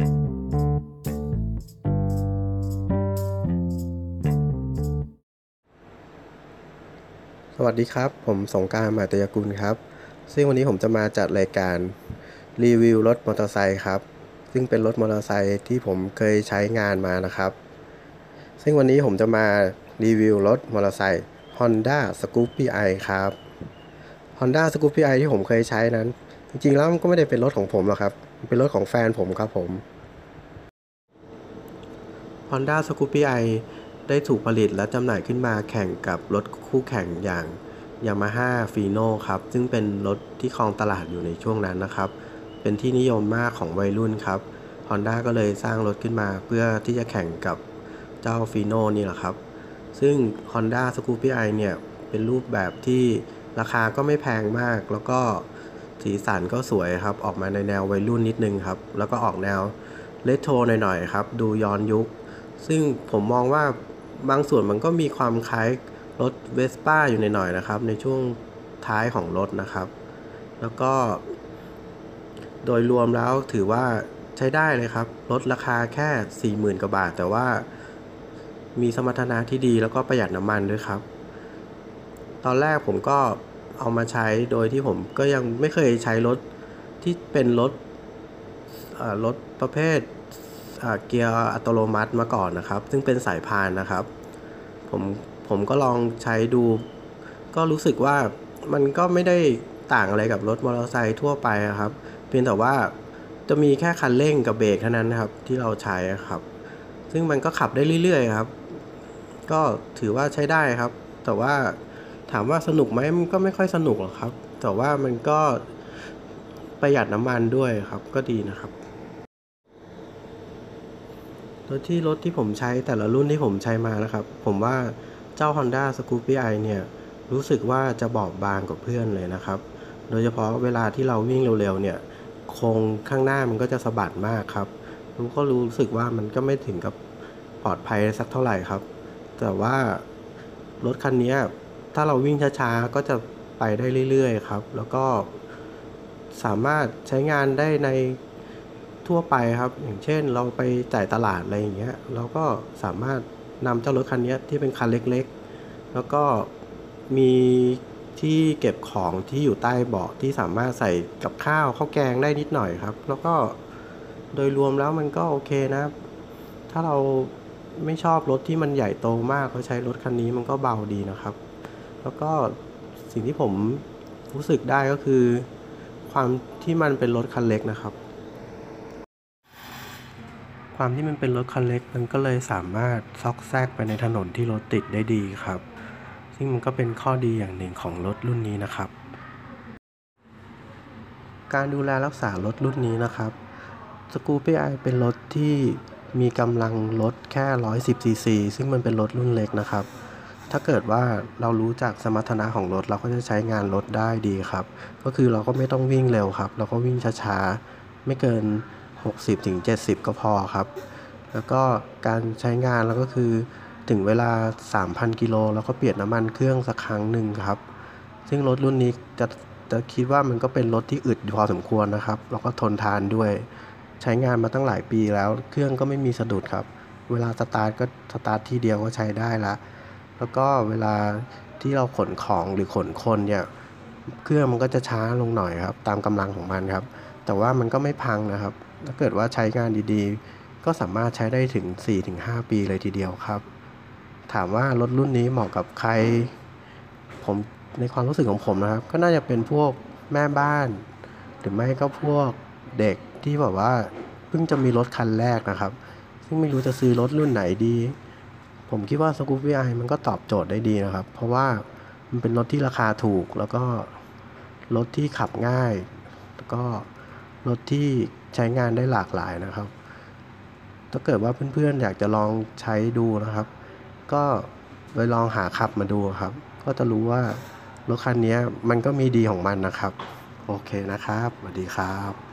สวัสดีครับ ผมสงการมาตยกุลครับ ซึ่งวันนี้ผมจะมาจัดรายการรีวิวรถมอเตอร์ไซค์ครับ ซึ่งเป็นรถมอเตอร์ไซค์ที่ผมเคยใช้งานมานะครับ ซึ่งวันนี้ผมจะมารีวิวรถมอเตอร์ไซค์ Honda Scoopy i ครับ Honda Scoopy i ที่ผมเคยใช้นั้น จริงๆแล้วมันก็ไม่ได้เป็นรถของผมหรอกครับ เป็นรถของแฟนผมครับผม Honda Scoopy i ได้ถูกผลิตและจำหน่ายขึ้นมาแข่งกับรถคู่แข่งอย่าง Yamaha Fino ครับ ซึ่งเป็นรถที่ครองตลาดอยู่ในช่วงนั้นนะครับ เป็นที่นิยมมากของวัยรุ่นครับ Honda ก็เลยสร้างรถขึ้นมาเพื่อที่จะแข่งกับเจ้า Fino นี่แหละครับ ซึ่ง Honda Scoopy i เนี่ยเป็นรูปแบบที่ ราคาก็ไม่แพงมาก แล้วก็สีสันก็สวยครับ ออกมาในแนววัยรุ่นนิดนึงครับ แล้วก็ออกแนวเลโทรหน่อยๆครับ ดูย้อนยุค ซึ่งผมมองว่าบางส่วนมันก็มีความคล้ายรถเวสป้าอยู่ในหน่อยนะครับ ในช่วงท้ายของรถนะครับ แล้วก็ โดยรวมแล้วถือว่าใช้ได้เลยครับ ลดราคาแค่ 40,000กว่าบาท แต่ว่ามีสมรรถนะที่ดีแล้วก็ประหยัดน้ำมันด้วยครับ ตอนแรกผมก็ เอามาใช้โดยที่ผมก็ยังไม่เคยใช้รถที่เป็นรถรถประเภทเกียร์อัตโนมัติมาก่อนนะครับ ซึ่งเป็นสายพานนะครับ ผมผมก็ลองใช้ดู ก็รู้สึกว่ามันก็ไม่ได้ต่างอะไรกับรถมอเตอร์ไซค์ทั่วไปครับ เพียงแต่ว่าจะมีแค่คันเร่งกับเบรกเท่านั้นครับ ที่เราใช้ครับ ซึ่งมันก็ขับได้เรื่อยๆครับ ก็ถือว่าใช้ได้ครับ แต่ว่า ถามว่าสนุกไหมมันก็ไม่ค่อยสนุกหรอกครับ แต่ว่ามันก็ประหยัดน้ำมันด้วยครับ ก็ดีนะครับโดยที่รถที่ผมใช้แต่ละรุ่นที่ผมใช้มานะครับ ผมว่าเจ้า Honda Scoopy i เนี่ยรู้สึกว่าจะบอบบางกว่าเพื่อนเลยนะครับ โดยเฉพาะเวลาที่เราวิ่งเร็วๆเนี่ยโครงข้างหน้ามันก็จะสะบัดมากครับผมก็รู้สึกว่ามันก็ไม่ถึงกับปลอดภัยสักเท่าไหร่ครับ แต่ว่ารถคันนี้ ถ้าเราวิ่งช้าๆ ก็จะไปได้เรื่อยๆ ครับ แล้วก็สามารถใช้งานได้ในทั่วไปครับ อย่างเช่นเราไปจ่ายตลาดอะไรอย่างเงี้ย เราก็สามารถนำเจ้ารถคันนี้ที่เป็นคันเล็กๆ แล้วก็มีที่เก็บของที่อยู่ใต้เบาะที่สามารถใส่กับข้าวข้าวแกงได้นิดหน่อยครับ แล้วก็โดยรวมแล้วมันก็โอเคนะ ถ้าเราไม่ชอบรถที่มันใหญ่โตมากก็ใช้รถคันนี้มันก็เบาดีนะครับ แล้วก็สิ่งที่ผมรู้สึกได้ก็คือ ความที่มันเป็นรถคันเล็กนะครับ ความที่มันเป็นรถคันเล็กมันก็เลยสามารถซอกแซกไปในถนนที่รถติดได้ดีครับ ซึ่งมันก็เป็นข้อดีอย่างหนึ่งของรถรุ่นนี้นะครับ การดูแลรักษารถรุ่นนี้นะครับสกูปี้ไอเป็นรถที่มีกำลังรถแค่ 110ซีซีซึ่งมันเป็นรถรุ่นเล็กนะครับ ถ้าเกิดว่าเรารู้จักสมรรถนะของรถ เราก็จะใช้งานรถได้ดีครับ ก็คือเราก็ไม่ต้องวิ่งเร็วครับ เราก็วิ่งช้าๆ ไม่เกิน 60-70 ก็พอครับ แล้วก็การใช้งานแล้วก็คือถึงเวลา 3,000 กิโลเราก็เปลี่ยนน้ำมันเครื่องสักครั้งหนึ่งครับ ซึ่งรถรุ่นนี้จะจะคิดว่ามันก็เป็นรถที่อึดพอสมควรนะครับ แล้วก็ทนทานด้วย ใช้งานมาตั้งหลายปีแล้ว เครื่องก็ไม่มีสะดุดครับ เวลาสตาร์ทก็สตาร์ททีเดียวก็ใช้ได้ละ แล้วก็เวลาที่เราขนของหรือขนคนเนี่ยเครื่องมันก็จะช้าลงหน่อยครับ ตามกำลังของมันครับ แต่ว่ามันก็ไม่พังนะครับ ถ้าเกิดว่าใช้งานดีๆ ก็สามารถใช้ได้ถึง 4-5 ปีเลยทีเดียวครับ ถามว่ารถรุ่นนี้เหมาะกับใคร ผมในความรู้สึกของผมนะครับ ก็น่าจะเป็นพวกแม่บ้าน หรือไม่ก็พวกเด็กที่แบบว่าเพิ่งจะมีรถคันแรกนะครับ ซึ่งไม่รู้จะซื้อรถรุ่นไหนดี ผมคิดว่าสกูปปี้ไอมันก็ตอบโจทย์ได้ดีนะครับ เพราะว่ามันเป็นรถที่ราคาถูก แล้วก็รถที่ขับง่าย แล้วก็รถที่ใช้งานได้หลากหลายนะครับ ถ้าเกิดว่าเพื่อนๆ อยากจะลองใช้ดูนะครับ ก็ไปลองหาขับมาดูครับ ก็จะรู้ว่ารถคันนี้มันก็มีดีของมันนะครับ โอเคนะครับสวัสดีครับ